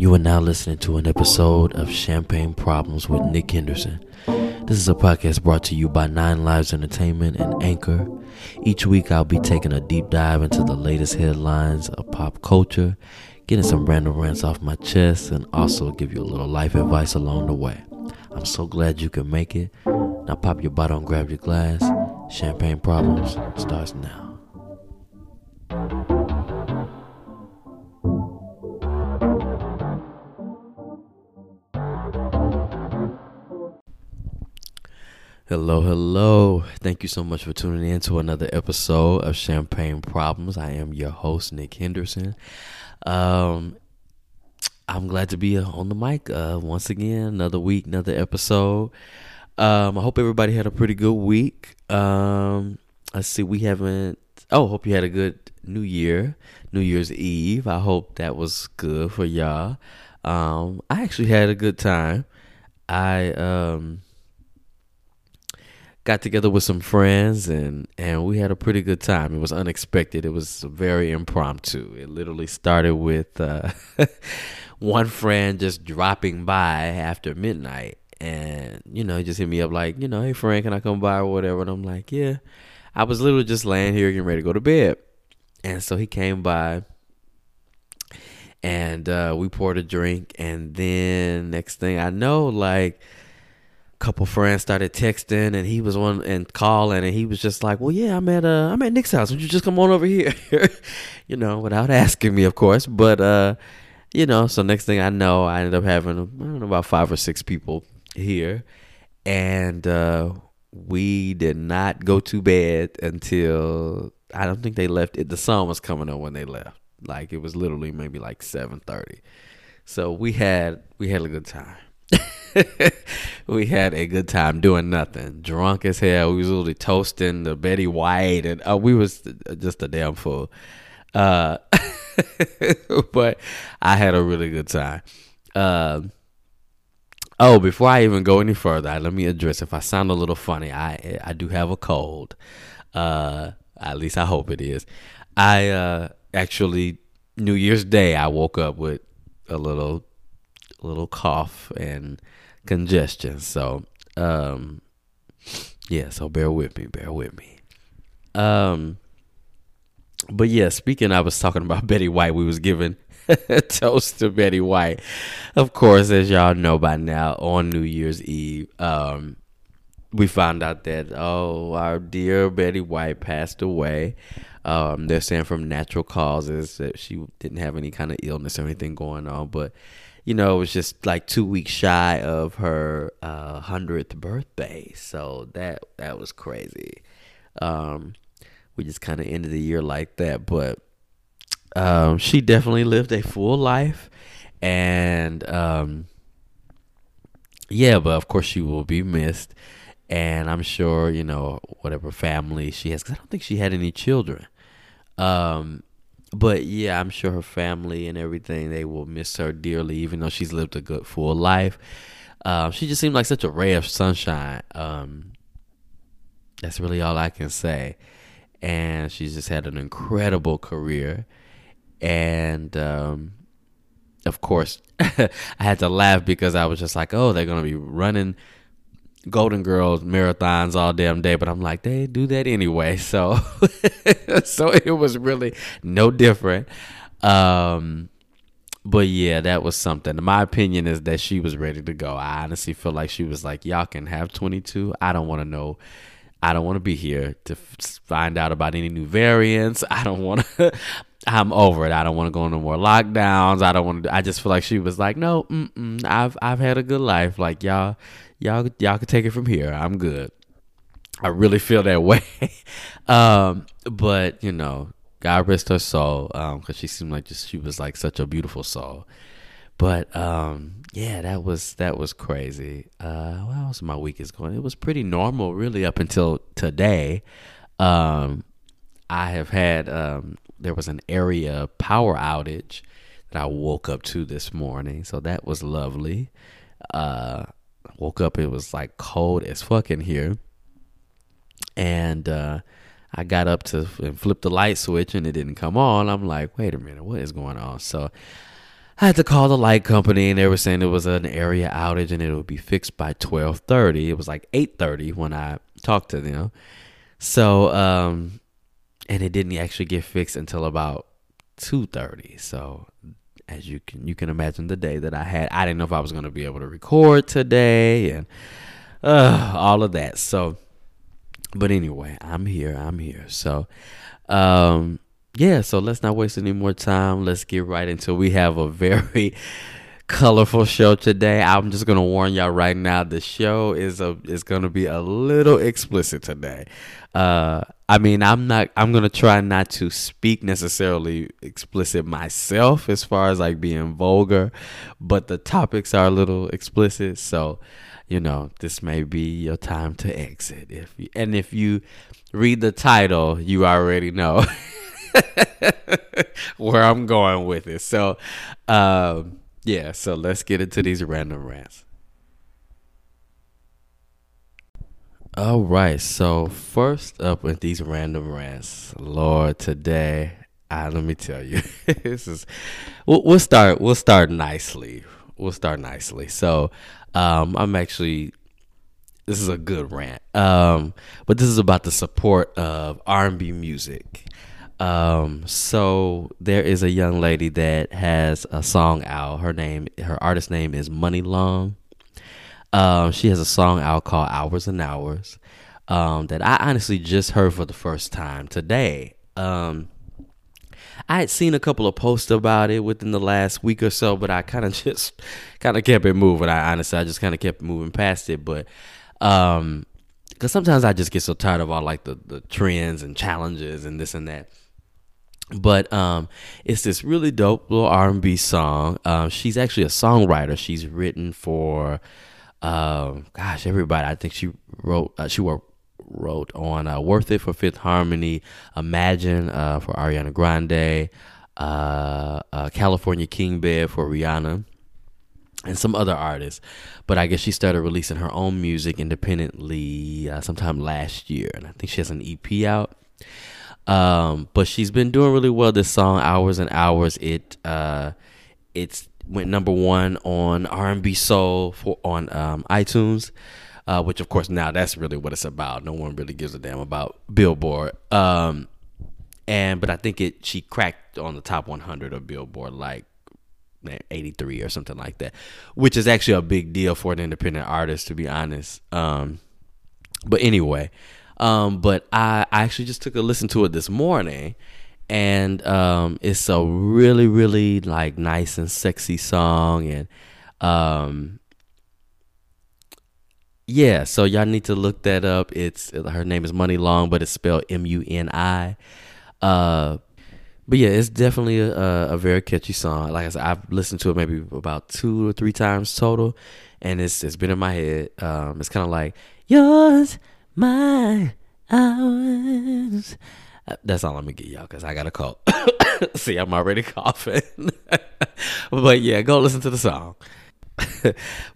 You are now listening to an episode of Champagne Problems with Nick Henderson. This is a podcast brought to you by Nine Lives Entertainment and Anchor. Each week, I'll be taking a deep dive into the latest headlines of pop culture, getting some random rants off my chest, and also give you a little life advice along the way. I'm so glad you can make it. Now, pop your bottle and grab your glass. Champagne Problems starts now. Hello, hello. Thank you so much for tuning in to another episode of Champagne Problems. I am your host, Nick Henderson. Um, I'm glad to be on the mic uh, once again. Another week, another episode. Um, I hope everybody had a pretty good week. Um, let's see, we haven't. Oh, hope you had a good New Year, New Year's Eve. I hope that was good for y'all. Um, I actually had a good time. I um got together with some friends and and we had a pretty good time. It was unexpected. It was very impromptu. It literally started with uh, one friend just dropping by after midnight and you know, he just hit me up like, you know, hey friend, can I come by or whatever? And I'm like, yeah. I was literally just laying here getting ready to go to bed. And so he came by and uh, we poured a drink and then next thing I know, like couple friends started texting and he was on and calling and he was just like well yeah i'm at uh i'm at nick's house. Would you just come on over here? You know without asking me of course. But uh you know so next thing i know i ended up having i don't know about five or six people here. And uh we did not go to bed until i don't think they left it the sun was coming up when they left. Like it was literally maybe like 7.30 so we had we had a good time we had a good time doing nothing. Drunk as hell. We was literally toasting the Betty White, and uh, we was just a damn fool. Uh, but I had a really good time. Uh, oh, before I even go any further, let me address. If I sound a little funny, I I do have a cold. Uh, at least I hope it is. I uh, actually New Year's Day I woke up with a little little cough and congestion. So, um, yeah, so bear with me, bear with me. Um, but yeah, speaking, I was talking about Betty White. We was giving a toast to Betty White. Of course, as y'all know by now, on New Year's Eve, um, we found out that oh, our dear Betty White passed away. Um, they're saying from natural causes that she didn't have any kind of illness or anything going on, but you know, it was just like two weeks shy of her uh, hundredth birthday, so that that was crazy. Um, we just kind of ended the year like that, but um, she definitely lived a full life, and um, yeah, but of course she will be missed, and I'm sure you know whatever family she has. Cause I don't think she had any children. Um, but yeah, I'm sure her family and everything they will miss her dearly, even though she's lived a good full life. Um, she just seemed like such a ray of sunshine. Um, that's really all I can say. And she's just had an incredible career. And um, of course, I had to laugh because I was just like, oh, they're to be running Golden Girls marathons all damn day, but I'm like, they do that anyway. So so it was really no different. Um but yeah, that was something. My opinion is that she was ready to go. I honestly feel like she was like, y'all can have 22. I don't want to know. I don't want to be here to find out about any new variants. I don't want to. I'm over it. I don't want to go into more lockdowns. I don't want to. I just feel like she was like, no, I've I've had a good life. Like y'all, y'all y'all can take it from here. I'm good. I really feel that way. um, but you know, God rest her soul, um, because she seemed like just she was like such a beautiful soul. But um, yeah, that was that was crazy. Uh, what else my week is going? It was pretty normal, really, up until today. Um, I have had um, there was an area power outage that I woke up to this morning, so that was lovely. Uh, woke up, it was like cold as fuck in here. And uh, I got up to and flip the light switch and it didn't come on. I'm like, wait a minute, what is going on? So I had to call the light company and they were saying it was an area outage and it would be fixed by 12:30. It was like 8:30 when I talked to them. So um and it didn't actually get fixed until about 2:30. So as you can you can imagine the day that I had. I didn't know if I was going to be able to record today and uh all of that. So but anyway, I'm here. I'm here. So um yeah, so let's not waste any more time. Let's get right into we have a very colorful show today. I'm just gonna warn y'all right now. The show is a is gonna be a little explicit today. Uh, I mean, I'm not. I'm gonna try not to speak necessarily explicit myself as far as like being vulgar, but the topics are a little explicit. So, you know, this may be your time to exit. If you, and if you read the title, you already know. where I'm going with it. So, um, yeah, so let's get into these random rants. All right, so first up with these random rants, Lord, today, I let me tell you, this is we'll, we'll start we'll start nicely. We'll start nicely. So, um, I'm actually this is a good rant, um, but this is about the support of R&B music. Um, so there is a young lady that has a song out. Her name, her artist name is Muni Long. Um, she has a song out called Hours and Hours. Um, that I honestly just heard for the first time today. Um, I had seen a couple of posts about it within the last week or so, but I kind of just kind of kept it moving. I honestly, I just kind of kept moving past it, but um, because sometimes I just get so tired of all like the the trends and challenges and this and that but um, it's this really dope little R&B song. Um, she's actually a songwriter. She's written for, uh, gosh, everybody. I think she wrote. Uh, she wrote wrote on uh, "Worth It" for Fifth Harmony, "Imagine" uh, for Ariana Grande, uh, uh, "California King Bed" for Rihanna, and some other artists. But I guess she started releasing her own music independently sometime last year, and I think she has an EP out. Um, but she's been doing really well. This song, "Hours and Hours," it uh, it's went number one on R and B soul for on um, iTunes. Uh, which of course now that's really what it's about. No one really gives a damn about Billboard. Um, and but I think it she cracked on the top 100 of Billboard like 83 or something like that, which is actually a big deal for an independent artist to be honest. Um, but anyway, um, but I, I actually just took a listen to it this morning, and um, it's a really, really like nice and sexy song, and um, yeah. So y'all need to look that up. It's her name is Muni Long, but it's spelled M U N I. Uh, but yeah, it's definitely a, a very catchy song. Like I said, I've listened to it maybe about two or three times total, and it's it's been in my head. Um, it's kind of like yours my hours. That's all I'm gonna get y'all because I got a cold. See, I'm already coughing. but yeah, go listen to the song.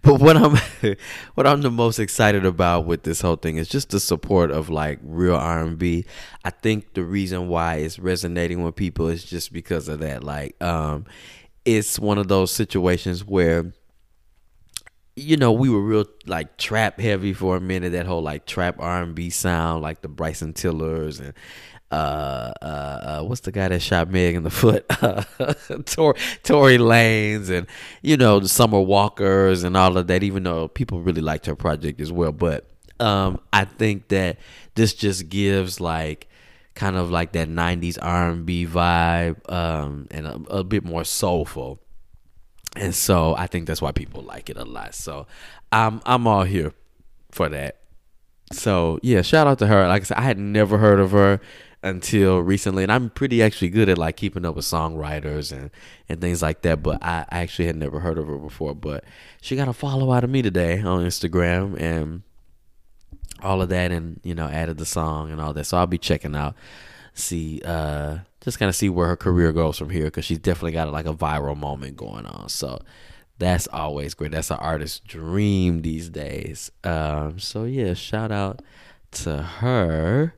but what I'm what I'm the most excited about with this whole thing is just the support of like real R&B. I think the reason why it's resonating with people is just because of that. Like, um, it's one of those situations where you know, we were real like trap heavy for a minute. That whole like trap R and B sound, like the Bryson Tillers and uh, uh, uh, what's the guy that shot Meg in the foot? Tor- Tory Lanez and you know the Summer Walkers and all of that. Even though people really liked her project as well, but um, I think that this just gives like kind of like that '90s R&B vibe um, and a, a bit more soulful and so I think that's why people like it a lot. So I'm I'm all here for that. So yeah, shout out to her. Like I said, I had never heard of her until recently, and I'm pretty actually good at like keeping up with songwriters and and things like that. But I, actually had never heard of her before. But she got a follow out of me today on Instagram and all of that, and you know added the song and all that. So I'll be checking out, see uh just kind of see where her career goes from here because she's definitely got like a viral moment going on. So that's always great. That's an artist's dream these days. Um, so yeah, shout out to her.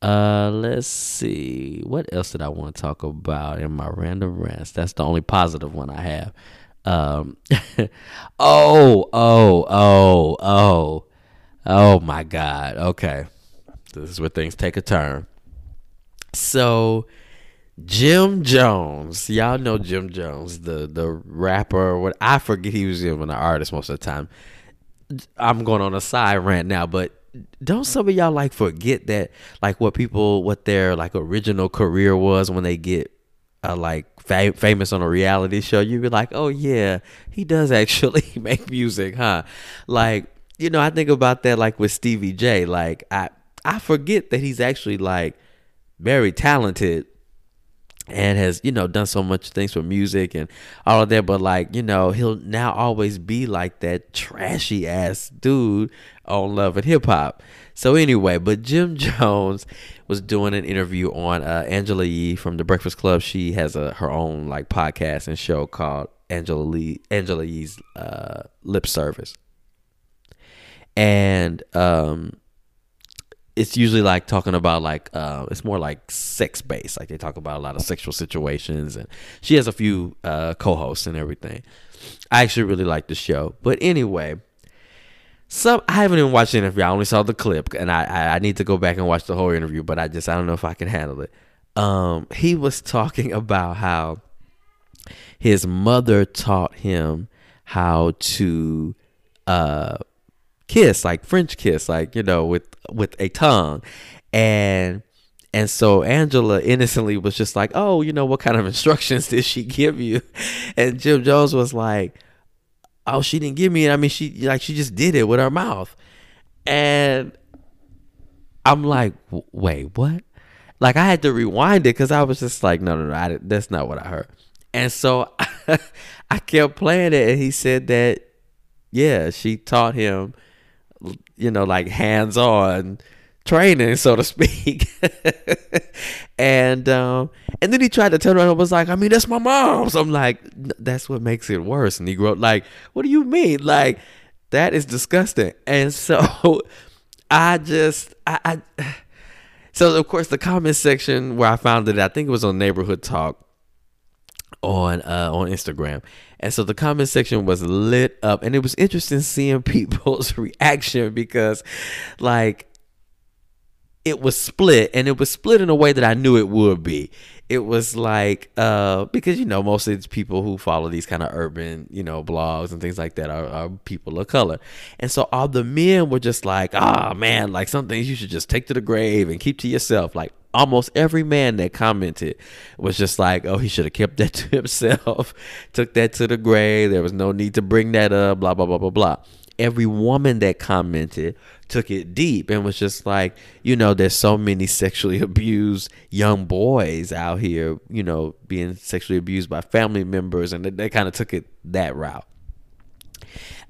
Uh, let's see. What else did I want to talk about in my random rants? That's the only positive one I have. Um, oh, oh, oh, oh, oh my God. Okay, this is where things take a turn. So, Jim Jones, y'all know Jim Jones, the the rapper. What I forget he was even an artist most of the time. I'm going on a side rant now, but don't some of y'all like forget that like what people what their like original career was when they get uh, like fam- famous on a reality show? You be like oh yeah he does actually make music huh? Like you know i think about that like with stevie j like i i forget that he's actually like very talented and has you know done so much things for music and all of that but like you know he'll now always be like that trashy ass dude on love and hip hop so anyway but jim jones was doing an interview on uh, angela yee from the breakfast club she has a her own like podcast and show called angela lee angela yee's uh, lip service and um it's usually like talking about like uh, it's more like sex based. Like they talk about a lot of sexual situations, and she has a few uh, co-hosts and everything. I actually really like the show, but anyway, some I haven't even watched the interview. I only saw the clip, and I, I I need to go back and watch the whole interview. But I just I don't know if I can handle it. Um, he was talking about how his mother taught him how to uh kiss, like French kiss, like you know, with with a tongue, and and so Angela innocently was just like, "Oh, you know, what kind of instructions did she give you?" And Jim Jones was like, "Oh, she didn't give me it. I mean, she like she just did it with her mouth." And I'm like, "Wait, what?" Like I had to rewind it because I was just like, "No, no, no, I, that's not what I heard." And so I kept playing it, and he said that, yeah, she taught him you know, like hands on training, so to speak. and um, and then he tried to turn around and was like, I mean, that's my mom. So I'm like, that's what makes it worse. And he grew up like, what do you mean? Like, that is disgusting. And so I just I, I so of course the comment section where I found it, I think it was on Neighborhood Talk on uh, on Instagram. And so the comment section was lit up and it was interesting seeing people's reaction because like it was split and it was split in a way that I knew it would be. It was like uh because you know most of these people who follow these kind of urban, you know, blogs and things like that are, are people of color. And so all the men were just like, "Ah, oh, man, like some things you should just take to the grave and keep to yourself." Like almost every man that commented was just like, oh, he should have kept that to himself, took that to the grave. There was no need to bring that up, blah, blah, blah, blah, blah. Every woman that commented took it deep and was just like, you know, there's so many sexually abused young boys out here, you know, being sexually abused by family members. And they, kind of took it that route.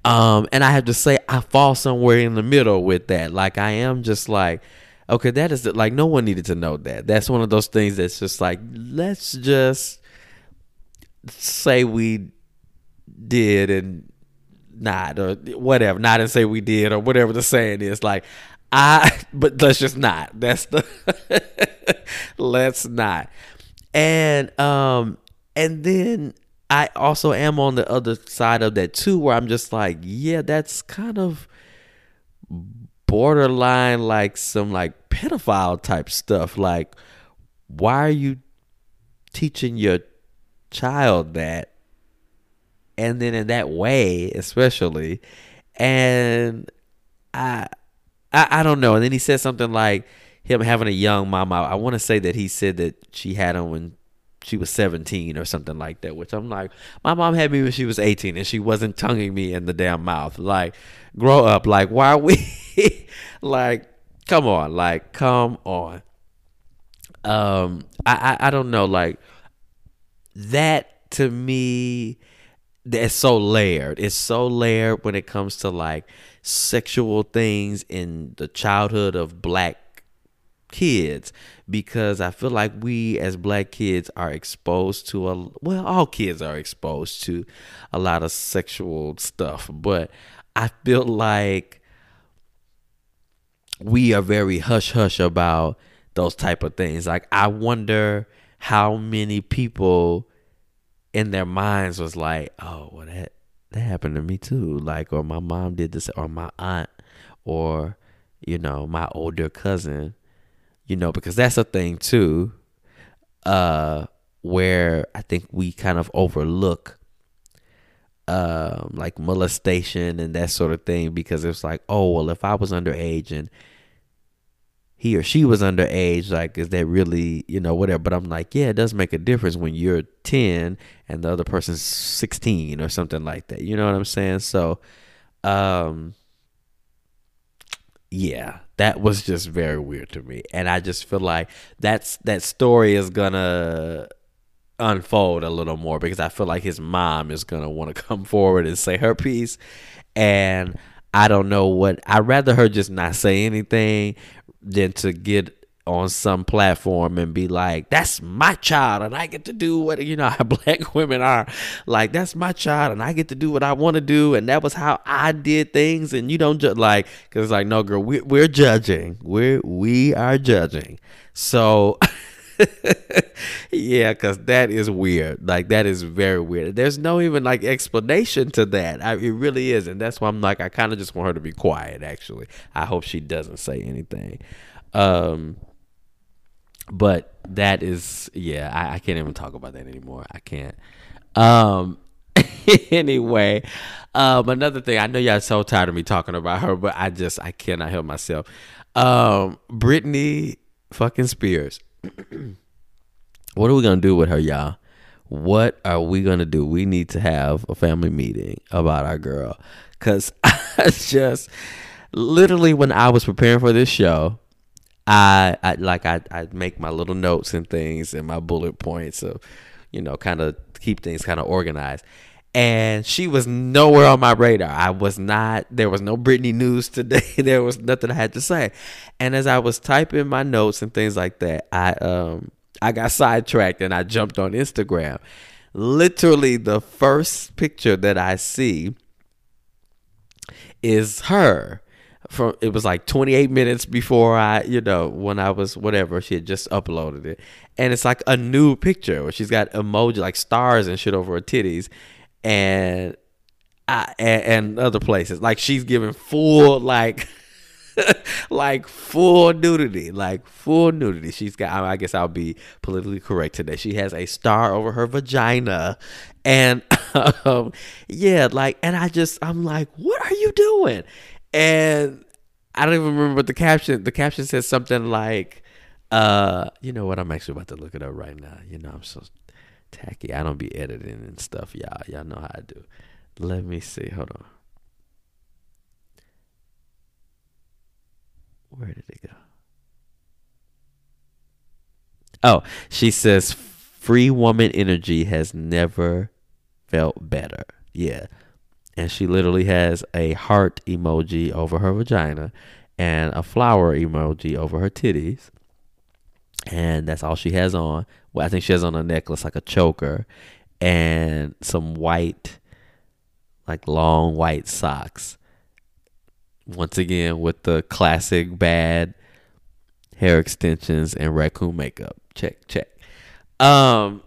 Um, and I have to say, I fall somewhere in the middle with that. Like, I am just like, Okay, that is the, like no one needed to know that. That's one of those things that's just like let's just say we did and not or whatever, not and say we did or whatever the saying is. Like I, but let's just not. That's the let's not. And um, and then I also am on the other side of that too, where I'm just like, yeah, that's kind of borderline like some like pedophile type stuff. Like, why are you teaching your child that? And then in that way, especially, and I, I, I don't know. And then he said something like him having a young mom. I, I want to say that he said that she had him when she was 17 or something like that, which I'm like, my mom had me when she was 18 and she wasn't tonguing me in the damn mouth. Like, grow up. Like, why are we like, come on, like, come on. Um, I, I, I don't know, like that to me it's so layered. It's so layered when it comes to like sexual things in the childhood of black kids because I feel like we as black kids are exposed to a well all kids are exposed to a lot of sexual stuff but I feel like we are very hush hush about those type of things. Like I wonder how many people in their minds was like, "Oh, well that that happened to me too." Like, or my mom did this, or my aunt, or you know, my older cousin. You know, because that's a thing too, uh, where I think we kind of overlook um, like molestation and that sort of thing because it's like, oh well, if I was underage and he or she was underage, like, is that really, you know, whatever? But I'm like, yeah, it does make a difference when you're 10 and the other person's 16 or something like that. You know what I'm saying? So, um, yeah, that was just very weird to me. And I just feel like that's that story is gonna unfold a little more because I feel like his mom is gonna want to come forward and say her piece. And I don't know what I'd rather her just not say anything than to get on some platform and be like, "That's my child, and I get to do what you know how black women are. Like that's my child, and I get to do what I want to do, and that was how I did things. And you don't just like, cause it's like, no, girl, we, we're judging. We're we are judging. So." yeah, because that is weird. Like that is very weird. There's no even like explanation to that. I, it really is, and that's why I'm like, I kind of just want her to be quiet. Actually, I hope she doesn't say anything. Um, but that is, yeah, I, I can't even talk about that anymore. I can't. Um, anyway, um, another thing. I know y'all so tired of me talking about her, but I just I cannot help myself. Um, Britney fucking Spears. what are we gonna do with her, y'all? What are we gonna do? We need to have a family meeting about our girl, cause I just literally when I was preparing for this show, I, I like I I make my little notes and things and my bullet points of, you know, kind of keep things kind of organized and she was nowhere on my radar. I was not, there was no Britney news today. there was nothing I had to say. And as I was typing my notes and things like that, I, um, I got sidetracked and I jumped on Instagram. Literally, the first picture that I see is her. From it was like 28 minutes before I, you know, when I was whatever, she had just uploaded it. And it's like a new picture where she's got emoji like stars and shit over her titties and I, and, other places. Like she's giving full like like full nudity, like full nudity. She's got. I guess I'll be politically correct today. She has a star over her vagina, and um, yeah, like, and I just, I'm like, what are you doing? And I don't even remember what the caption. The caption says something like, uh, you know what? I'm actually about to look it up right now. You know, I'm so tacky. I don't be editing and stuff, y'all. Y'all know how I do. Let me see. Hold on. Where did it go? Oh, she says free woman energy has never felt better. Yeah. And she literally has a heart emoji over her vagina and a flower emoji over her titties. And that's all she has on well, I think she has on a necklace like a choker and some white, like long white socks. Once again, with the classic bad hair extensions and raccoon makeup. Check, check. Um,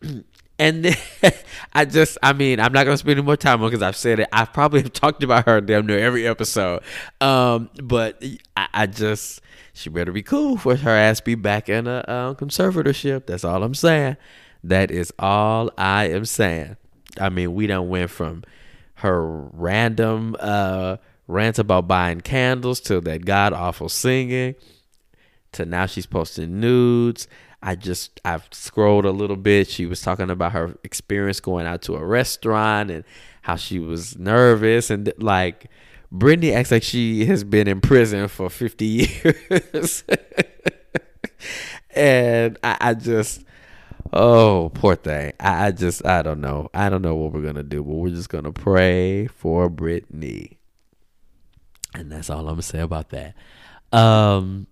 and then I just, I mean, I'm not gonna spend any more time on because I've said it. I probably have talked about her damn near every episode. Um, but I, I just she better be cool for her ass be back in a uh, conservatorship. That's all I'm saying. That is all I am saying. I mean, we don't went from her random uh, rant about buying candles to that god awful singing to now she's posting nudes. I just I've scrolled a little bit. She was talking about her experience going out to a restaurant and how she was nervous and like Britney acts like she has been in prison for 50 years. and I, I, just, oh, poor thing. I, I, just, I don't know. I don't know what we're to do, but we're just to pray for Britney. And that's all I'm to say about that. Um,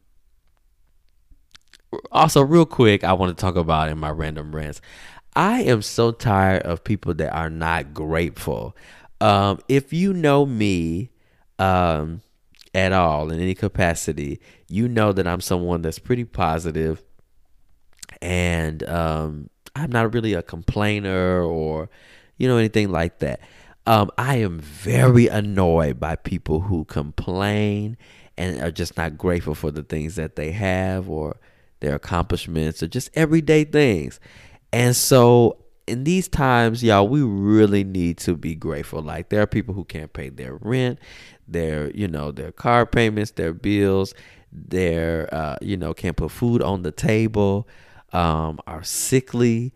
also, real quick, I want to talk about in my random rants. I am so tired of people that are not grateful. Um, if you know me, um, at all in any capacity, you know that I'm someone that's pretty positive and um, I'm not really a complainer or, you know, anything like that. Um, I am very annoyed by people who complain and are just not grateful for the things that they have or their accomplishments or just everyday things. And so in these times, y'all, we really need to be grateful. Like there are people who can't pay their rent, their, you know, their car payments, their bills, their uh, you know, can't put food on the table, um, are sickly,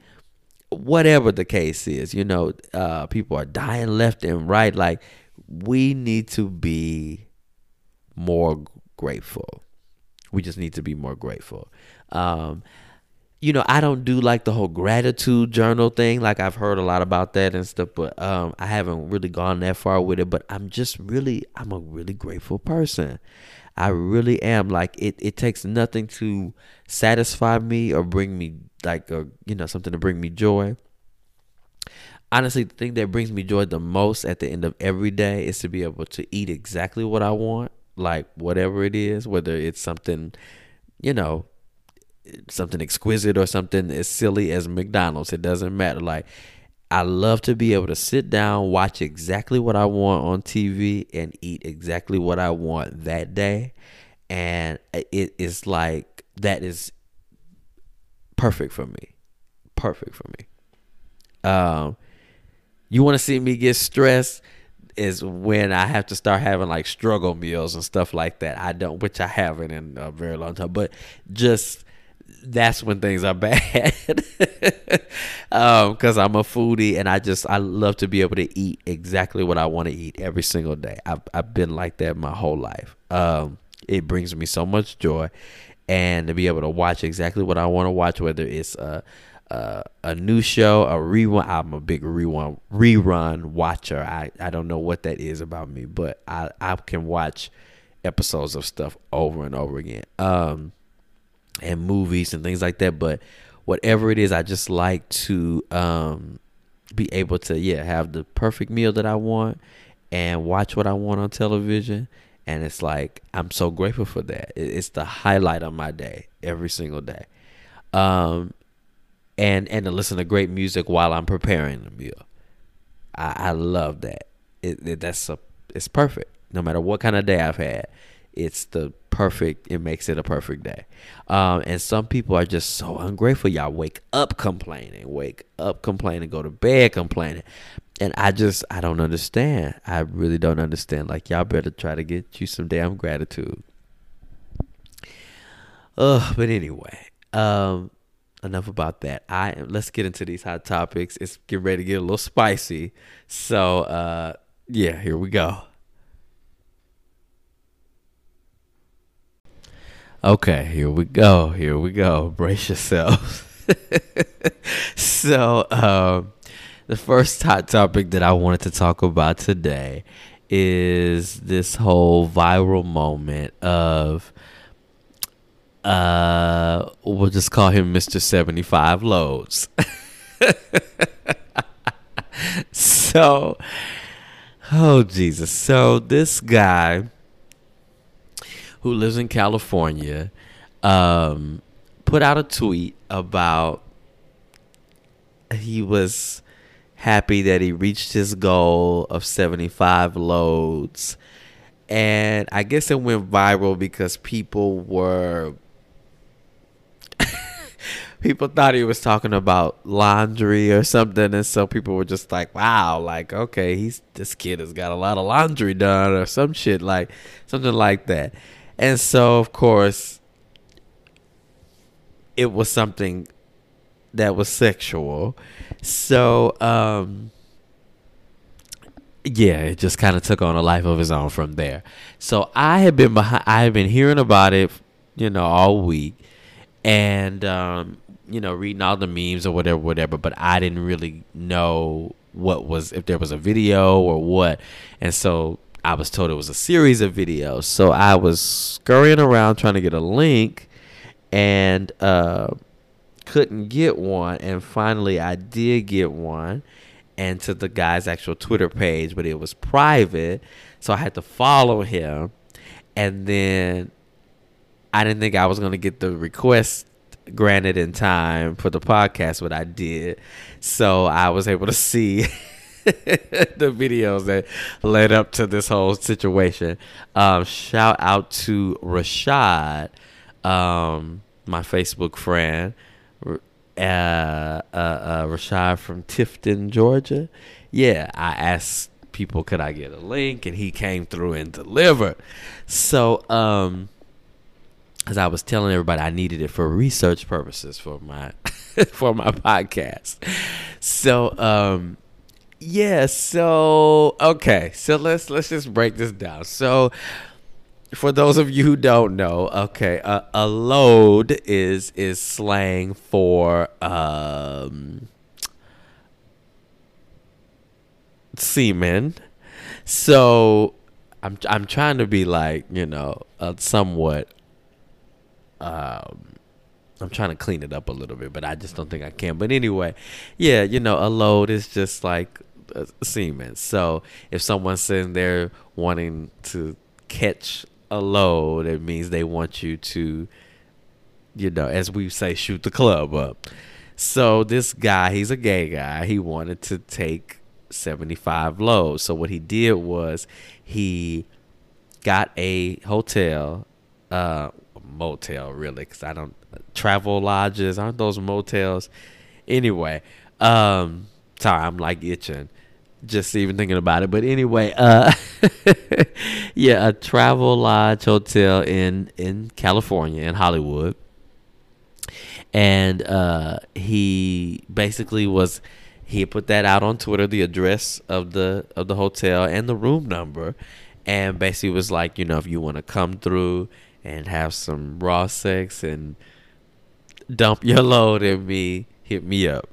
whatever the case is, you know, uh, people are dying left and right. Like we need to be more grateful. We just need to be more grateful. Um, you know, I don't do like the whole gratitude journal thing. Like I've heard a lot about that and stuff, but um, I haven't really gone that far with it. But I'm just really, I'm a really grateful person. I really am. Like it, it takes nothing to satisfy me or bring me like a, you know, something to bring me joy. Honestly, the thing that brings me joy the most at the end of every day is to be able to eat exactly what I want like whatever it is, whether it's something, you know, something exquisite or something as silly as McDonald's. It doesn't matter. Like I love to be able to sit down, watch exactly what I want on TV, and eat exactly what I want that day. And it is like that is perfect for me. Perfect for me. Um, you want to see me get stressed? is when I have to start having like struggle meals and stuff like that. I don't, which I haven't in a very long time, but just that's when things are bad because um, I'm a foodie and I just I love to be able to eat exactly what I want to eat every single day. I've I've been like that my whole life. Um, it brings me so much joy, and to be able to watch exactly what I want to watch, whether it's uh uh, a new show, a rerun. I'm a big rerun rerun watcher. I, I don't know what that is about me, but I, I can watch episodes of stuff over and over again. Um, and movies and things like that. But whatever it is, I just like to um be able to yeah have the perfect meal that I want and watch what I want on television. And it's like I'm so grateful for that. It's the highlight of my day every single day. Um, and and to listen to great music while I'm preparing the meal. I, I love that. It, it, that's a it's perfect. No matter what kind of day I've had, it's the perfect. It makes it a perfect day. Um, and some people are just so ungrateful. Y'all wake up complaining, wake up complaining, go to bed complaining, and I just I don't understand. I really don't understand. Like y'all better try to get you some damn gratitude. Ugh, but anyway, um, enough about that. I let's get into these hot topics. It's getting ready to get a little spicy. So uh yeah, here we go. Okay, here we go. Here we go. Brace yourselves. so um the first hot topic that I wanted to talk about today is this whole viral moment of uh, we'll just call him Mr. 75 Loads. so, oh Jesus. So, this guy who lives in California um, put out a tweet about he was happy that he reached his goal of 75 loads. And I guess it went viral because people were people thought he was talking about laundry or something, and so people were just like, "Wow, like okay, he's this kid has got a lot of laundry done or some shit like something like that." And so, of course, it was something that was sexual. So, um, yeah, it just kind of took on a life of its own from there. So I had been behind, I had been hearing about it, you know, all week, and um, you know, reading all the memes or whatever, whatever, but I didn't really know what was if there was a video or what. And so I was told it was a series of videos. So I was scurrying around trying to get a link and uh, couldn't get one. And finally, I did get one and to the guy's actual Twitter page, but it was private. So I had to follow him. and then I didn't think I was gonna get the request granted in time for the podcast, but I did. So I was able to see the videos that led up to this whole situation. Um, shout out to Rashad, um, my Facebook friend, uh, uh, uh, Rashad from Tifton, Georgia. Yeah, I asked people, could I get a link, and he came through and delivered. So, um, as I was telling everybody, I needed it for research purposes for my for my podcast. So, um, yeah. So, okay. So let's let's just break this down. So, for those of you who don't know, okay, uh, a load is is slang for um semen. So I'm I'm trying to be like you know uh, somewhat. Um, I'm trying to clean it up a little bit, but I just don't think I can. But anyway, yeah, you know, a load is just like a semen. So if someone's sitting there wanting to catch a load, it means they want you to, you know, as we say, shoot the club up. So this guy, he's a gay guy. He wanted to take 75 loads. So what he did was he got a hotel, uh, motel really, because I don't Travelodges aren't those motels. Anyway, um, sorry, I'm like itching just even thinking about it. But anyway, uh, yeah, a Travelodge hotel in in California in Hollywood, and uh, he basically was he put that out on Twitter, the address of the of the hotel and the room number, and basically was like, you know, if you want to come through and have some raw sex and dump your load in me, hit me up.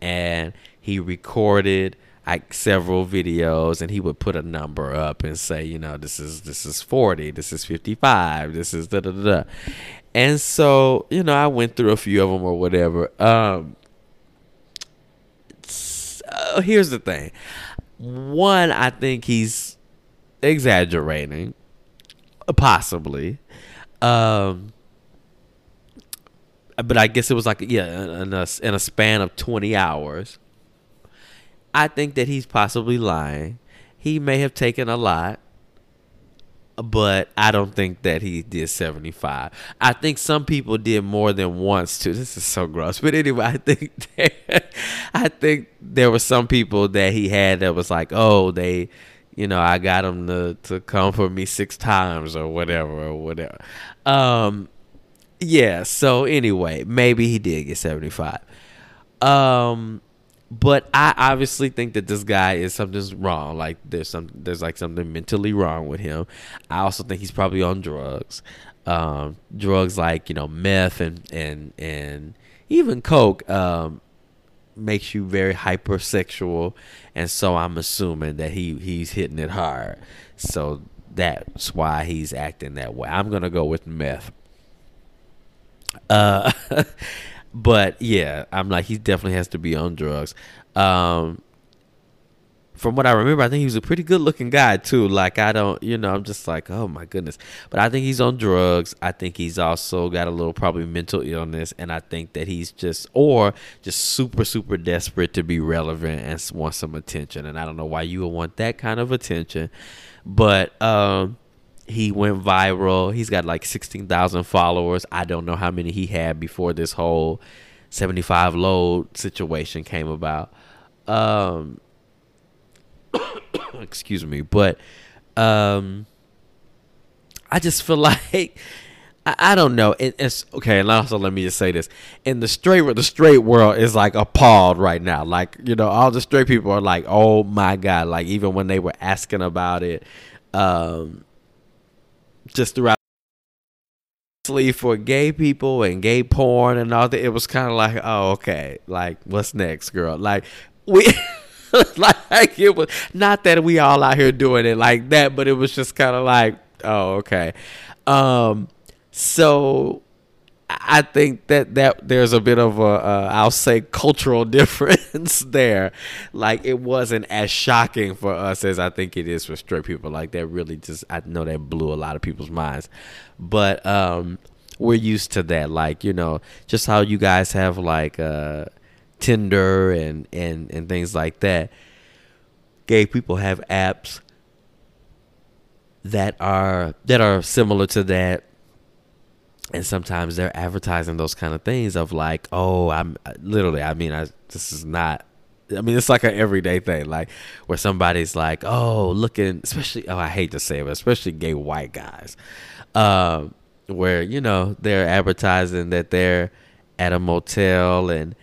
And he recorded like several videos and he would put a number up and say, you know, this is this is 40, this is 55, this is da da da. And so, you know, I went through a few of them or whatever. Um here's the thing. One, I think he's exaggerating, possibly. Um, but I guess it was like yeah, in a, in a span of twenty hours. I think that he's possibly lying. He may have taken a lot, but I don't think that he did 75. I think some people did more than once too. This is so gross. But anyway, I think that, I think there were some people that he had that was like, "Oh, they you know, I got them to to come for me six times or whatever or whatever." Um yeah, so anyway, maybe he did get 75. Um but I obviously think that this guy is something's wrong. Like there's some there's like something mentally wrong with him. I also think he's probably on drugs. Um, drugs like you know meth and and and even coke um, makes you very hypersexual, and so I'm assuming that he he's hitting it hard. So that's why he's acting that way. I'm gonna go with meth. Uh. But yeah, I'm like he definitely has to be on drugs. Um, from what I remember, I think he was a pretty good looking guy too. Like I don't, you know, I'm just like, oh my goodness. But I think he's on drugs. I think he's also got a little probably mental illness, and I think that he's just or just super super desperate to be relevant and want some attention. And I don't know why you would want that kind of attention, but um, he went viral. He's got like 16,000 followers. I don't know how many he had before this whole 75 load situation came about. Um excuse me, but um I just feel like I, I don't know. It, it's okay, and also let me just say this: in the straight, the straight world is like appalled right now. Like you know, all the straight people are like, "Oh my god!" Like even when they were asking about it, um, just throughout for gay people and gay porn and all that it was kind of like oh okay like what's next girl? Like we like it was not that we all out here doing it like that but it was just kind of like oh okay. Um so I think that that there's a bit of a uh, I'll say cultural difference there. Like it wasn't as shocking for us as I think it is for straight people. Like that really just I know that blew a lot of people's minds. But um we're used to that. Like, you know, just how you guys have like uh Tinder and and and things like that. Gay people have apps that are that are similar to that and sometimes they're advertising those kind of things of like oh i'm literally i mean i this is not I mean, it's like an everyday thing, like where somebody's like, "Oh, looking," especially. Oh, I hate to say it, but especially gay white guys, um, where you know they're advertising that they're at a motel and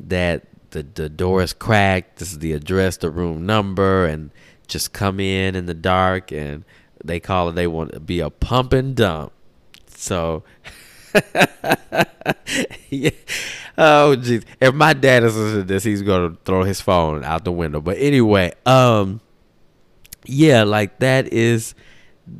that the the door is cracked. This is the address, the room number, and just come in in the dark. And they call it. They want to be a pump and dump. So, yeah. Oh, jeez. If my dad is listening to this, he's gonna throw his phone out the window. But anyway, um, yeah, like that is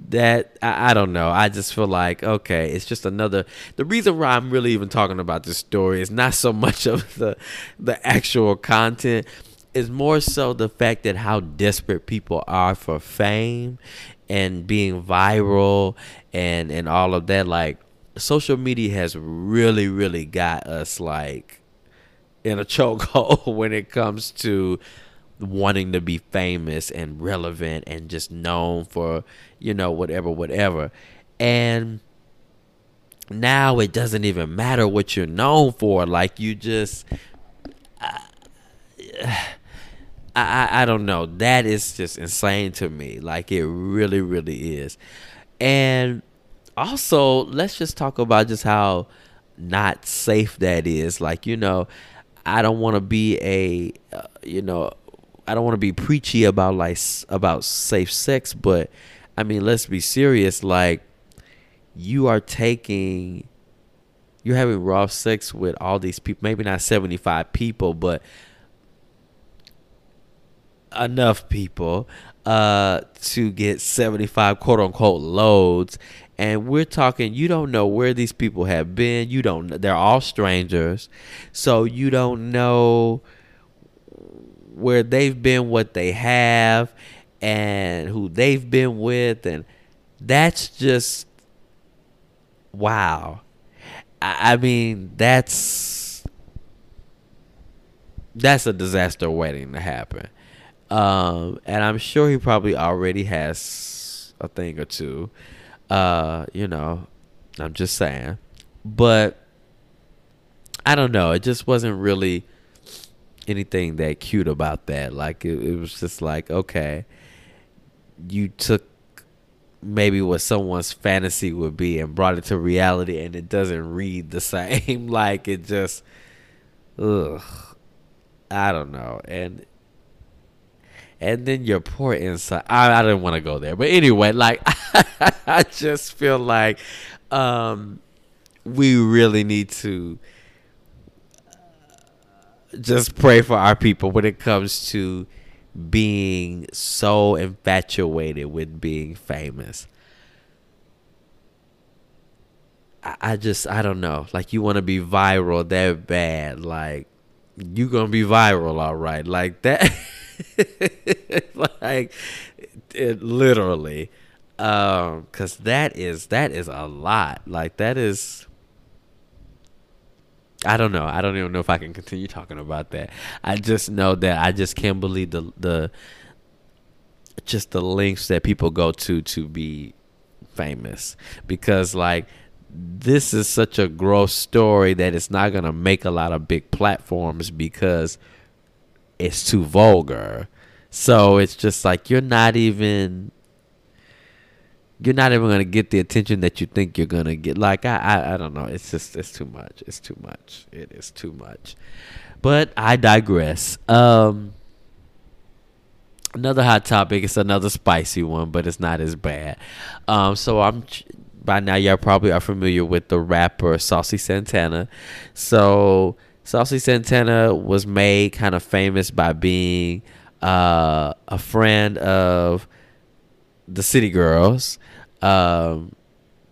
that I, I, don't know. I just feel like okay, it's just another. The reason why I'm really even talking about this story is not so much of the the actual content. Is more so the fact that how desperate people are for fame and being viral and and all of that like social media has really really got us like in a chokehold when it comes to wanting to be famous and relevant and just known for you know whatever whatever. And now it doesn't even matter what you're known for. Like you just uh, I, I don't know. That is just insane to me. Like it really, really is. And also, let's just talk about just how not safe that is. Like you know, I don't want to be a, uh, you know, I don't want to be preachy about like about safe sex, but I mean, let's be serious. Like you are taking, you're having raw sex with all these people. Maybe not seventy five people, but enough people uh, to get 75 quote unquote loads. And we're talking, you don't know where these people have been. You don't, they're all strangers. So you don't know where they've been, what they have, and who they've been with. And that's just, wow. I, mean, that's, that's a disaster waiting to happen. Um, and I'm sure he probably already has a thing or two. Uh, you know, I'm just saying. But I don't know. It just wasn't really anything that cute about that. Like it, it was just like, okay, you took maybe what someone's fantasy would be and brought it to reality and it doesn't read the same. like it just ugh. I don't know. And and then your poor inside. I, I didn't want to go there, but anyway, like I just feel like um, we really need to just pray for our people when it comes to being so infatuated with being famous. I, I just I don't know. Like you want to be viral that bad, like you gonna be viral, all right, like that. like it literally um cuz that is that is a lot like that is I don't know. I don't even know if I can continue talking about that. I just know that I just can't believe the the just the links that people go to to be famous because like this is such a gross story that it's not going to make a lot of big platforms because it's too vulgar. So it's just like you're not even you're not even gonna get the attention that you think you're gonna get. Like I, I, I don't know. It's just it's too much. It's too much. It is too much. But I digress. Um, another hot topic. It's another spicy one, but it's not as bad. Um, so I'm by now y'all probably are familiar with the rapper Saucy Santana. So Saucy Santana was made kind of famous by being uh, a friend of the City Girls, um,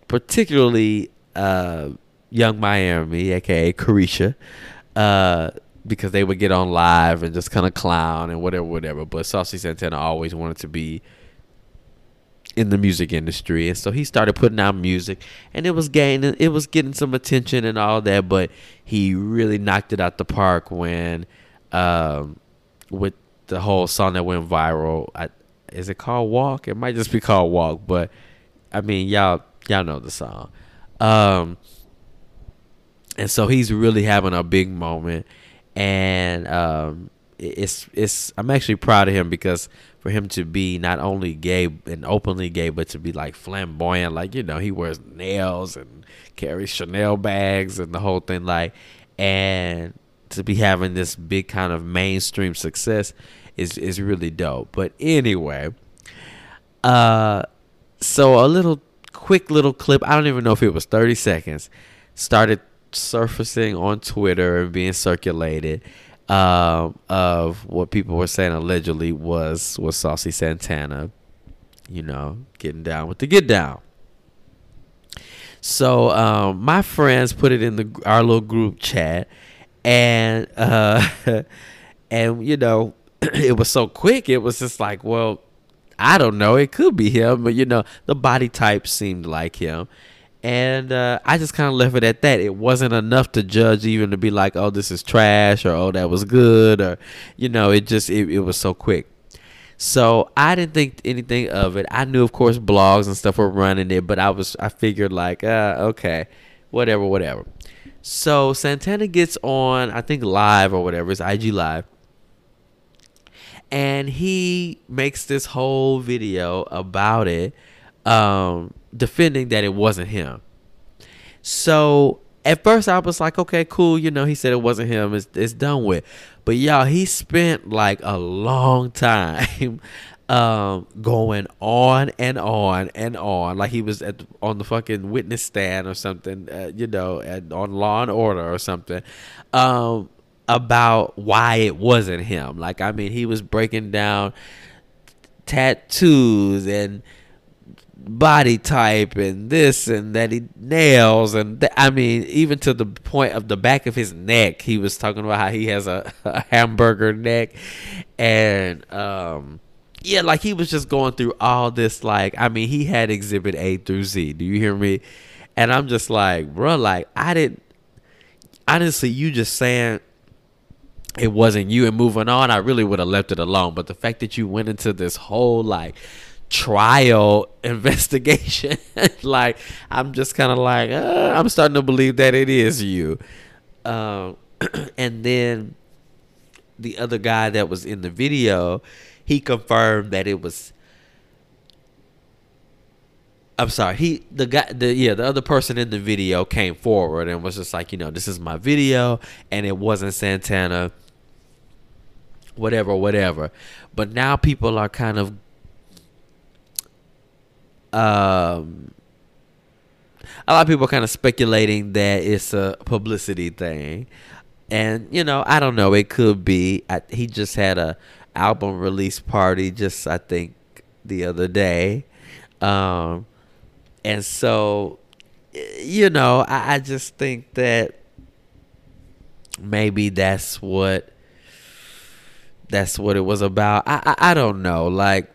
particularly uh, Young Miami, aka Caresha, uh, because they would get on live and just kind of clown and whatever, whatever. But Saucy Santana always wanted to be in the music industry, and so he started putting out music, and it was gaining, it was getting some attention and all that. But he really knocked it out the park when, um, with the whole song that went viral. I, is it called Walk? It might just be called Walk, but I mean, y'all, y'all know the song. Um, and so he's really having a big moment and um, it's it's I'm actually proud of him because for him to be not only gay and openly gay, but to be like flamboyant, like you know he wears nails and carries Chanel bags and the whole thing, like and to be having this big kind of mainstream success is is really dope. But anyway, uh, so a little quick little clip. I don't even know if it was 30 seconds. Started surfacing on Twitter and being circulated um, of what people were saying allegedly was was Saucy Santana, you know, getting down with the get down. So um, my friends put it in the our little group chat, and uh, and you know, it was so quick. It was just like, well, I don't know. It could be him, but you know, the body type seemed like him and uh, I just kind of left it at that. It wasn't enough to judge, even to be like, "Oh, this is trash," or "Oh, that was good," or you know, it just it, it was so quick. So I didn't think anything of it. I knew, of course, blogs and stuff were running it, but I was I figured like, uh, okay, whatever, whatever. So Santana gets on, I think live or whatever, it's IG live, and he makes this whole video about it. Um, defending that it wasn't him. So at first I was like, okay, cool. You know, he said it wasn't him. It's, it's done with. But y'all, he spent like a long time um, going on and on and on, like he was at on the fucking witness stand or something. Uh, you know, at, on Law and Order or something. Um, about why it wasn't him. Like, I mean, he was breaking down tattoos and body type and this and that he nails and th- I mean even to the point of the back of his neck he was talking about how he has a, a hamburger neck and um yeah like he was just going through all this like I mean he had exhibit A through Z. Do you hear me? And I'm just like bro like I didn't honestly you just saying it wasn't you and moving on I really would have left it alone. But the fact that you went into this whole like trial investigation. like I'm just kind of like uh, I'm starting to believe that it is you. Um, and then the other guy that was in the video, he confirmed that it was. I'm sorry. He the guy the yeah the other person in the video came forward and was just like you know this is my video and it wasn't Santana. Whatever, whatever. But now people are kind of um, a lot of people kind of speculating that it's a publicity thing, and you know, I don't know. It could be. I, he just had a album release party, just I think the other day, um, and so you know, I, I just think that maybe that's what that's what it was about. I, I, I don't know, like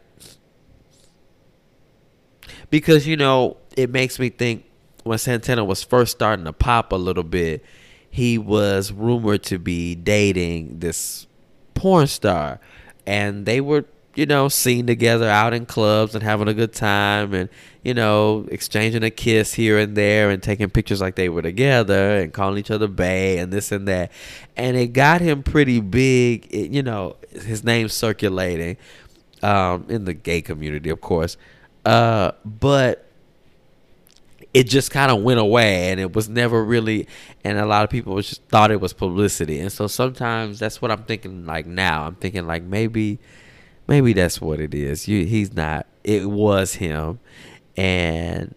because you know it makes me think when Santana was first starting to pop a little bit, he was rumored to be dating this porn star, and they were you know seen together out in clubs and having a good time and you know exchanging a kiss here and there and taking pictures like they were together and calling each other bae and this and that. And it got him pretty big it, you know his name circulating um, in the gay community of course uh, but it just kind of went away and it was never really and a lot of people just thought it was publicity. And so sometimes that's what i'm thinking like now. I'm thinking like maybe maybe that's what it is. You he's not it was him and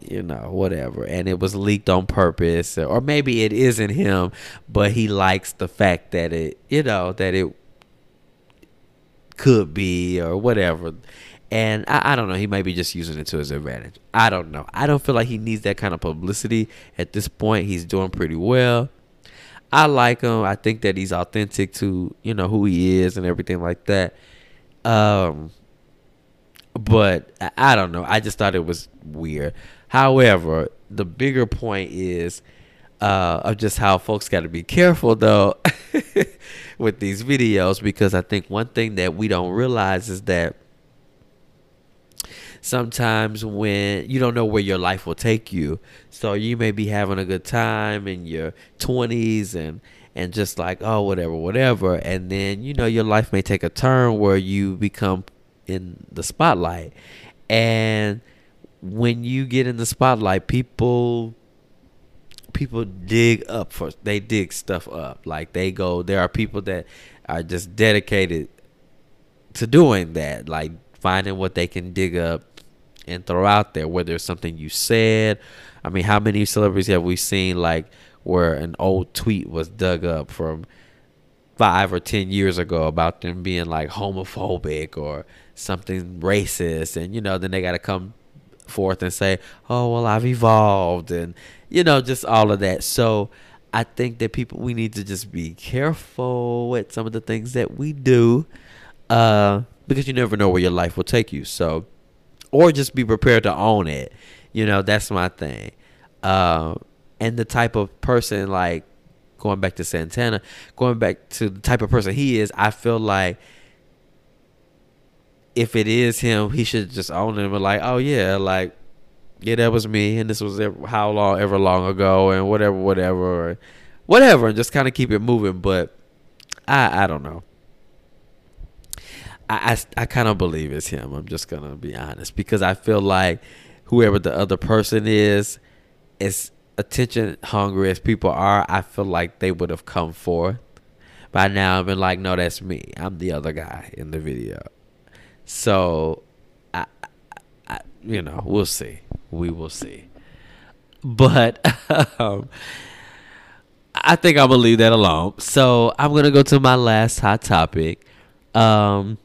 you know whatever. And it was leaked on purpose or maybe it isn't him but he likes the fact that it you know that it could be or whatever And I, I don't know, he might be just using it to his advantage. I don't know. I don't feel like he needs that kind of publicity at this point. He's doing pretty well. I like him. I think that he's authentic to, you know, who he is and everything like that. Um but I, don't know. I just thought it was weird. However, the bigger point is uh, of just how folks got to be careful though with these videos because I think one thing that we don't realize is that sometimes when you don't know where your life will take you, so you may be having a good time in your 20s and and just like oh whatever whatever. And then you know your life may take a turn where you become in the spotlight. And when you get in the spotlight people people dig up for they dig stuff up. Like they go there are people that are just dedicated to doing that, like finding what they can dig up and throw out there, whether it's something you said. I mean, how many celebrities have we seen like where an old tweet was dug up from five or ten years ago about them being like homophobic or something racist and you know, then they gotta come forth and say, "Oh, well, I've evolved," and you know, just all of that. So I think that people we need to just be careful with some of the things that we do, uh, because you never know where your life will take you. So, or just be prepared to own it. You know, that's my thing. Uh, and the type of person like going back to Santana, going back to the type of person he is, I feel like if it is him, he should just own it be like, oh yeah, like yeah, that was me, and this was ever, how long, ever long ago, and whatever, whatever, whatever, and just kind of keep it moving. But I, I don't know. I, I, I kind of believe it's him. I'm just gonna be honest because I feel like whoever the other person is, as attention hungry as people are, I feel like they would have come forth by now and been like, "No, that's me. I'm the other guy in the video." So, I, I you know, we'll see we will see. But um, I think I'm gonna leave that alone. So I'm gonna go to my last hot topic. Um,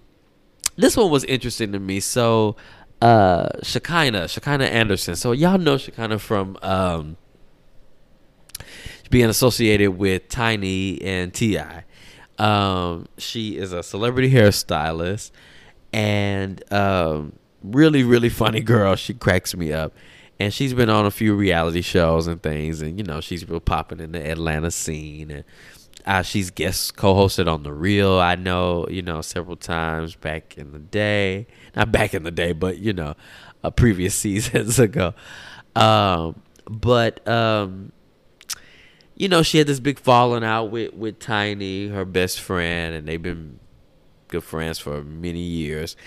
this one was interesting to me. So uh, Shekinah, Shekinah Anderson. So y'all know Shekinah from um, being associated with Tiny and Ti. Um, she is a celebrity hairstylist, and um, really really funny girl. She cracks me up. And she's been on a few reality shows and things, and you know she's real popping in the Atlanta scene, and uh, she's guest co-hosted on the Real. I know you know several times back in the day, not back in the day, but you know, uh, previous seasons ago. Um, but um, you know, she had this big falling out with with Tiny, her best friend, and they've been good friends for many years.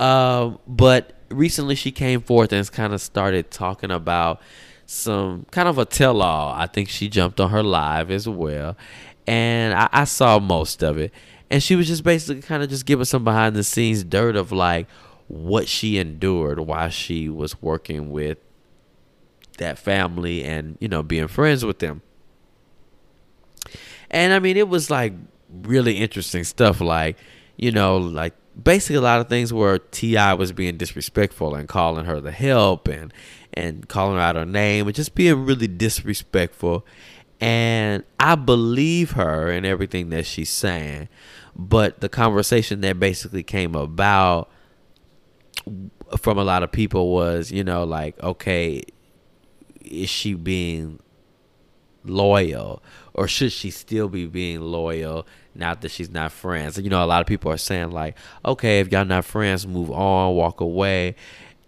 Um, but recently she came forth and kind of started talking about some kind of a tell all. I think she jumped on her live as well. And I, I saw most of it. And she was just basically kind of just giving some behind the scenes dirt of like what she endured while she was working with that family and, you know, being friends with them. And I mean, it was like really interesting stuff. Like, you know, like basically a lot of things where T.I. was being disrespectful and calling her the help and and calling her out her name and just being really disrespectful. And I believe her and everything that she's saying, but the conversation that basically came about from a lot of people was, you know, like, okay, is she being loyal or should she still be being loyal now that she's not friends. You know, a lot of people are saying like, okay, if y'all not friends, move on, walk away.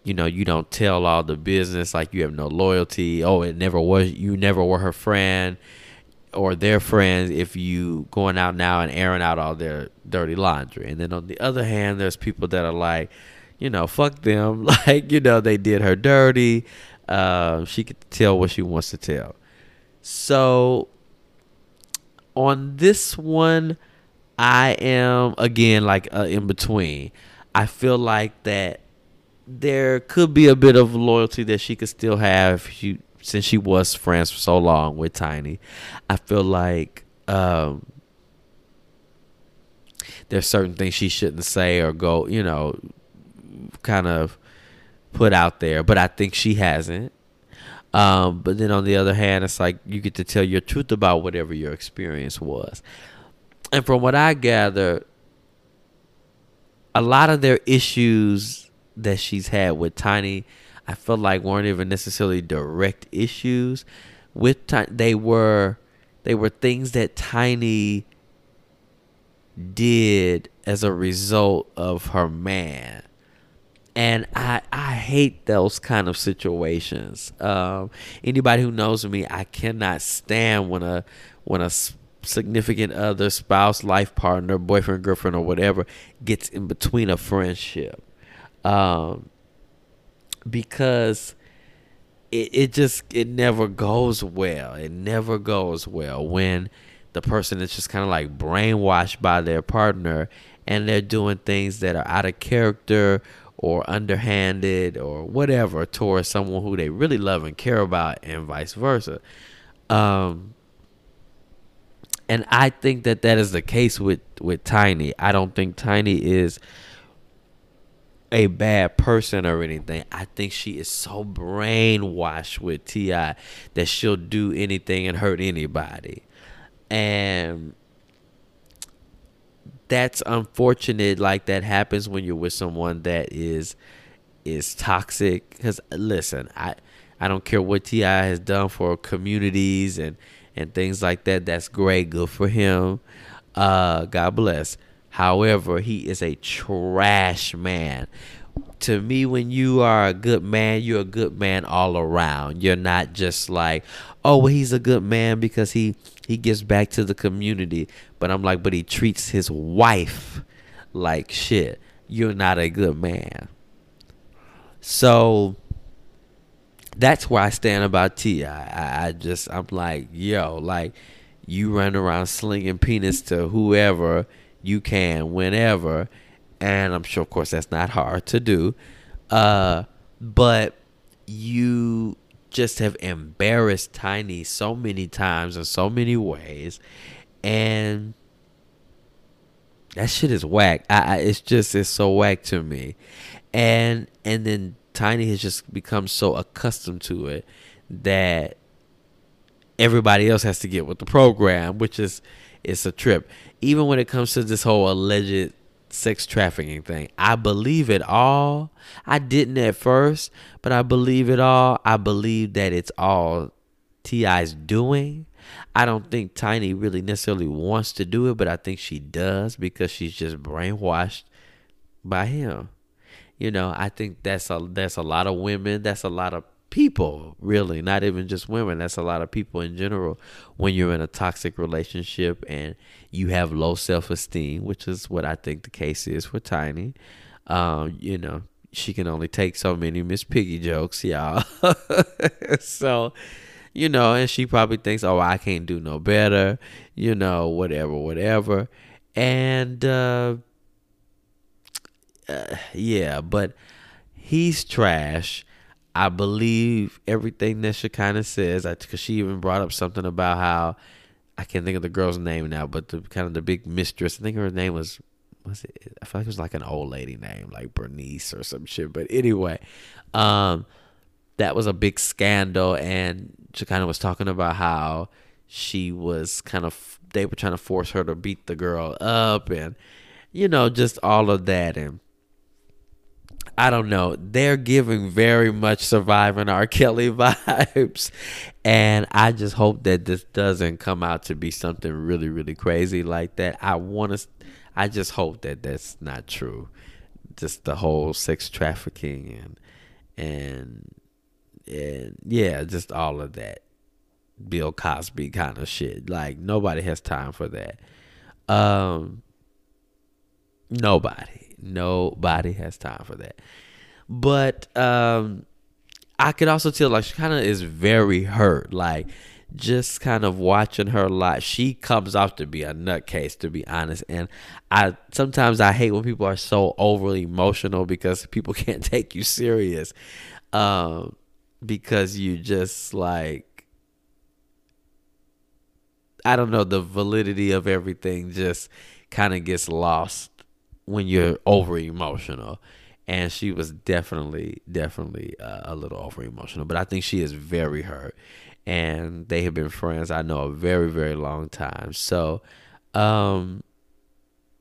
You know, you don't tell all the business like you have no loyalty. Oh, it never was you never were her friend or their friends if you going out now and airing out all their dirty laundry. And then on the other hand, there's people that are like, you know, fuck them. Like, you know, they did her dirty. Uh, she could tell what she wants to tell. So on this one, I am again like uh, in between. I feel like that there could be a bit of loyalty that she could still have she, since she was friends for so long with Tiny. I feel like um, there's certain things she shouldn't say or go, you know, kind of put out there, but I think she hasn't. Um, but then on the other hand, it's like you get to tell your truth about whatever your experience was. And from what I gather, a lot of their issues that she's had with Tiny, I feel like weren't even necessarily direct issues. With Tiny, they were they were things that Tiny did as a result of her man and I I hate those kind of situations. Um, anybody who knows me, I cannot stand when a when a significant other, spouse, life partner, boyfriend, girlfriend, or whatever gets in between a friendship, um, because it it just it never goes well. It never goes well when the person is just kind of like brainwashed by their partner and they're doing things that are out of character or underhanded or whatever towards someone who they really love and care about and vice versa um, and i think that that is the case with with tiny i don't think tiny is a bad person or anything i think she is so brainwashed with T.I. that she'll do anything and hurt anybody. And that's unfortunate like that happens when you're with someone that is is toxic. Because listen i i don't care what T.I. has done for communities and and things like that that's great good for him. Uh god bless however he is a trash man. To me when you are a good man you're a good man all around. You're not just like oh well he's a good man because he he gives back to the community. But i'm like but he treats his wife like shit. You're not a good man. So that's where i stand about T.I. I, I just i'm like yo like you run around slinging penis to whoever you can whenever and I'm sure, of course, that's not hard to do. Uh, but you just have embarrassed Tiny so many times in so many ways, and that shit is whack. I, I it's just it's so whack to me, and and then Tiny has just become so accustomed to it that everybody else has to get with the program, which is it's a trip. Even when it comes to this whole alleged sex trafficking thing. I believe it all. I didn't at first, but I believe it all. I believe that it's all T.I.'s doing. I don't think Tiny really necessarily wants to do it, but I think she does because she's just brainwashed by him. You know, I think that's a that's a lot of women, that's a lot of people, really, not even just women. That's a lot of people in general when you're in a toxic relationship and you have low self esteem, which is what I think the case is for Tiny. Um, you know, she can only take so many Miss Piggy jokes, y'all. so, you know, and she probably thinks, oh, I can't do no better, you know, whatever, whatever. And, uh, uh yeah, but he's trash I believe everything that Shekinah says. Because she even brought up something about how I can't think of the girl's name now, but the kind of the big mistress. I think her name was was it? I feel like it was like an old lady name, like Bernice or some shit. But anyway, um, that was a big scandal, and Shekinah was talking about how she was kind of they were trying to force her to beat the girl up, and you know just all of that, and I don't know. They're giving very much surviving R. Kelly vibes. And I just hope that this doesn't come out to be something really, really crazy like that. I want to, I just hope that that's not true. Just the whole sex trafficking and, and, and yeah, just all of that. Bill Cosby kind of shit. Like nobody has time for that. Um, nobody Nobody has time for that. But um, I could also tell like she kind of is very hurt. Like just kind of watching her life. She comes off to be a nutcase, to be honest. And I sometimes I hate when people are so overly emotional because people can't take you serious. Um, because you just like I don't know, the validity of everything just kind of gets lost when you're over emotional. and she was definitely definitely uh, a little over emotional but i think she is very hurt. And they have been friends i know a very very long time. So um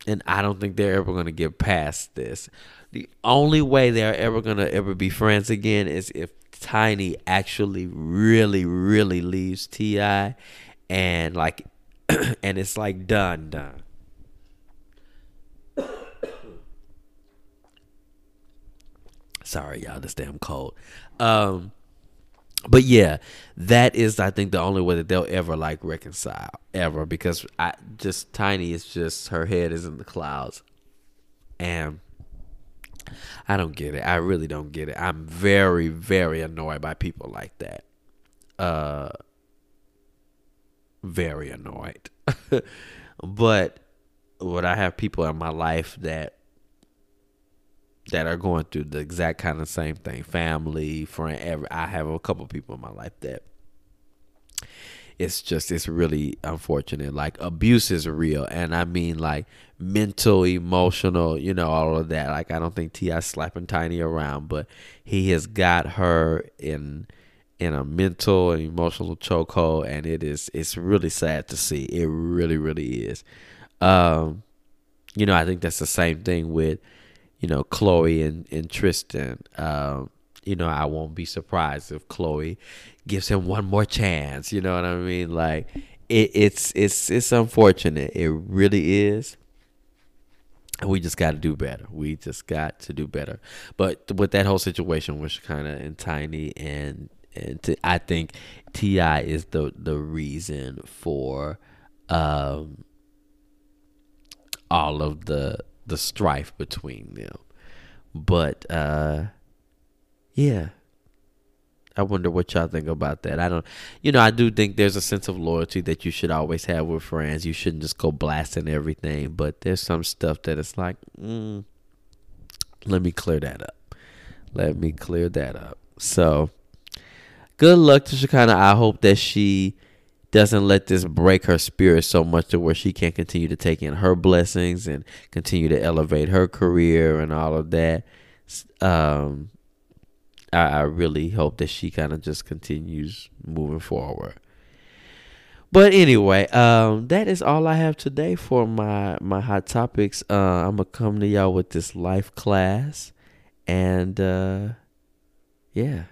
and i don't think they're ever going to get past this. The only way they're ever going to ever be friends again is if tiny actually really really leaves T.I. and like and it's like done done Sorry, y'all. This damn cold. Um, but yeah, that is I think the only way that they'll ever like reconcile ever because I just Tiny is just her head is in the clouds, and I don't get it. I really don't get it. I'm very very annoyed by people like that. Uh, very annoyed. but would I have people in my life that that are going through the exact kind of same thing. Family friend every i have a couple people in my life that it's just it's really unfortunate. Like abuse is real. And i mean like mental emotional you know all of that. Like i don't think T.I. slapping tiny around but he has got her in in a mental and emotional chokehold. And it is it's really sad to see. It really really is. Um you know i think that's the same thing with you know, Chloe and, and Tristan. Um, you know, I won't be surprised if Chloe gives him one more chance. You know what I mean? Like it, it's it's it's unfortunate. It really is. And we just got to do better. We just got to do better. But with that whole situation was kind of in tiny and and to, I think T.I. is the the reason for um all of the the strife between them. But uh yeah. I wonder what y'all think about that. I don't you know, I do think there's a sense of loyalty that you should always have with friends. You shouldn't just go blasting everything, but there's some stuff that it's like, mm, let me clear that up. Let me clear that up. So, good luck to Shekinah. I hope that she doesn't let this break her spirit so much to where she can't continue to take in her blessings and continue to elevate her career and all of that. Um, I, I really hope that she kind of just continues moving forward. But anyway, um, that is all I have today for my my hot topics. Uh, I'm gonna come to y'all with this life class, and uh, yeah.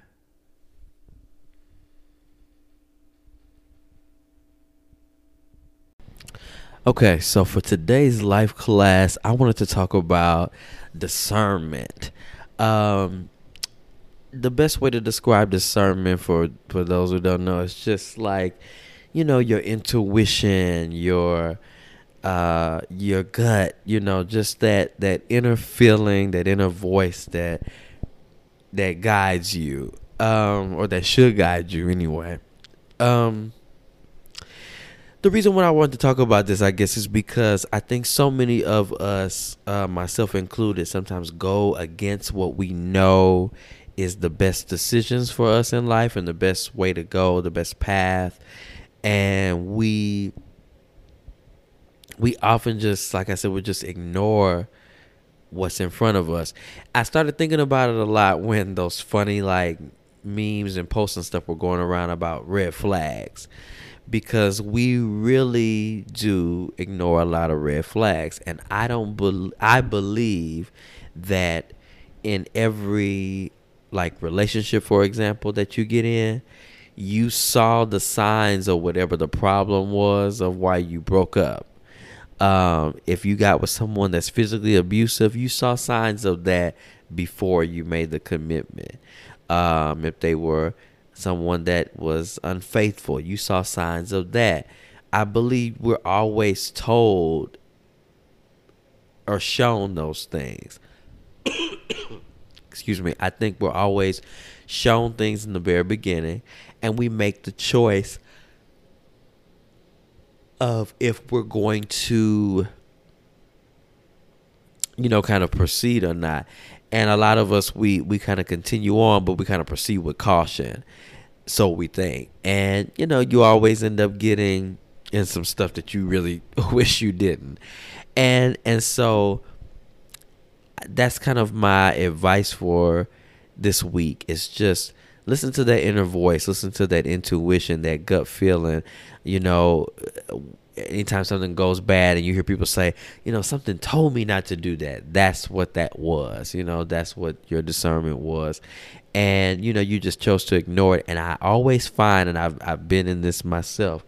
Okay, so for today's life class, I wanted to talk about discernment. Um, the best way to describe discernment for for those who don't know is just like, you know, your intuition, your uh your gut, you know, just that that inner feeling, that inner voice that that guides you um or that should guide you anyway. Um the reason why I wanted to talk about this, I guess, is because I think so many of us, uh, myself included, sometimes go against what we know is the best decisions for us in life and the best way to go, the best path, and we we often just, like I said, we just ignore what's in front of us. I started thinking about it a lot when those funny like memes and posts and stuff were going around about red flags because we really do ignore a lot of red flags. And i don't be- i believe that in every like relationship for example that you get in you saw the signs of whatever the problem was of why you broke up. Um, if you got with someone that's physically abusive you saw signs of that before you made the commitment. Um, if they were someone that was unfaithful. You saw signs of that. I believe we're always told or shown those things. Excuse me. I think we're always shown things in the very beginning, and we make the choice of if we're going to, you know, kind of proceed or not and a lot of us we we kind of continue on but we kind of proceed with caution so we think and you know you always end up getting in some stuff that you really wish you didn't and and so that's kind of my advice for this week. It's just listen to that inner voice, listen to that intuition, that gut feeling. You know, anytime something goes bad and you hear people say, you know, something told me not to do that. That's what that was. You know, that's what your discernment was. And you know, you just chose to ignore it. And I always find, and I've I've been in this myself,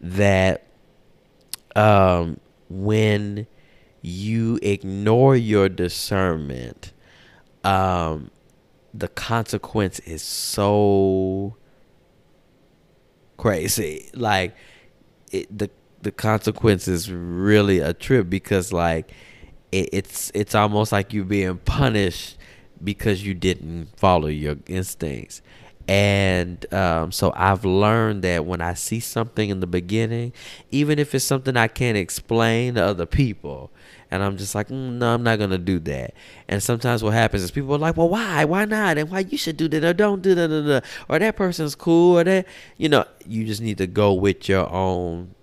that um, when you ignore your discernment, um, the consequence is so crazy. Like it, the the consequence is really a trip because like it, it's it's almost like you're being punished because you didn't follow your instincts. And um, so I've learned that when I see something in the beginning, even if it's something I can't explain to other people, and I'm just like, mm, no, I'm not gonna do that. And sometimes what happens is people are like, well, why, why not, and why you should do that or don't do that, or that person's cool, or that, you know, you just need to go with your own,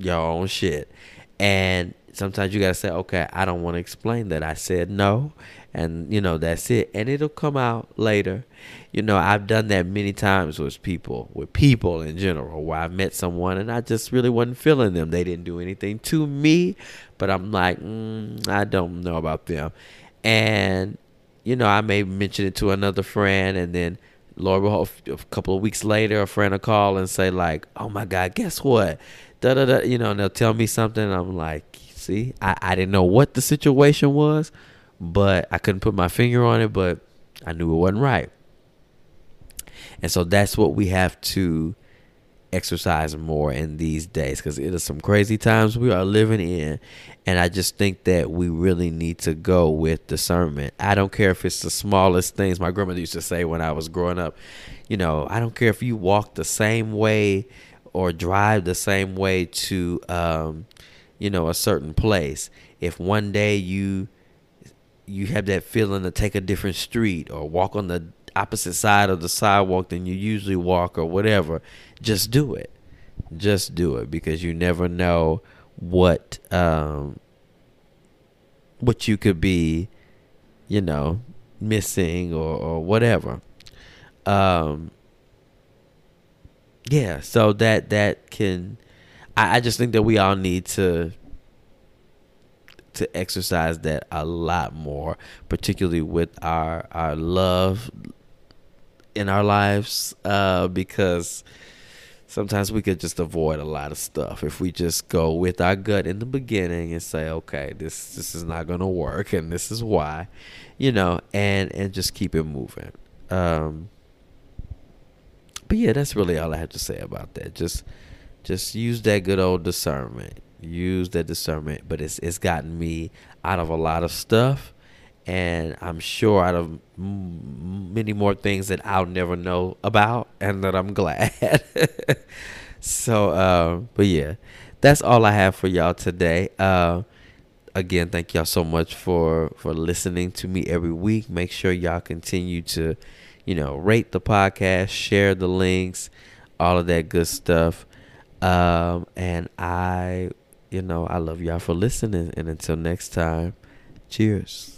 your own shit. And sometimes you gotta say, okay, I don't want to explain that. I said no, and you know that's it, and it'll come out later. You know, I've done that many times with people, with people in general, where I met someone and I just really wasn't feeling them. They didn't do anything to me, but I'm like, mm, I don't know about them. And, you know, I may mention it to another friend and then Lord a couple of weeks later, a friend will call and say like, "Oh my God, guess what?" Da da da. You know, and they'll tell me something. I'm like, "See, I I didn't know what the situation was, but I couldn't put my finger on it, but I knew it wasn't right." And so that's what we have to exercise more in these days because it is some crazy times we are living in and i just think that we really need to go with discernment i don't care if it's the smallest things my grandmother used to say when i was growing up you know i don't care if you walk the same way or drive the same way to um, you know a certain place if one day you you have that feeling to take a different street or walk on the opposite side of the sidewalk than you usually walk or whatever, just do it. Just do it because you never know what um, what you could be, you know, missing or, or whatever. Um, yeah, so that that can I, I just think that we all need to to exercise that a lot more, particularly with our our love in our lives uh, because sometimes we could just avoid a lot of stuff if we just go with our gut in the beginning and say okay this this is not to work and this is why you know and and just keep it moving. Um but yeah that's really all i have to say about that just just use that good old discernment use that discernment but it's it's gotten me out of a lot of stuff and I'm sure out of m- many more things that I'll never know about, and that I'm glad. so, uh, but yeah, that's all I have for y'all today. Uh, again, thank y'all so much for for listening to me every week. Make sure y'all continue to, you know, rate the podcast, share the links, all of that good stuff. Um, and I, you know, I love y'all for listening. And until next time, cheers.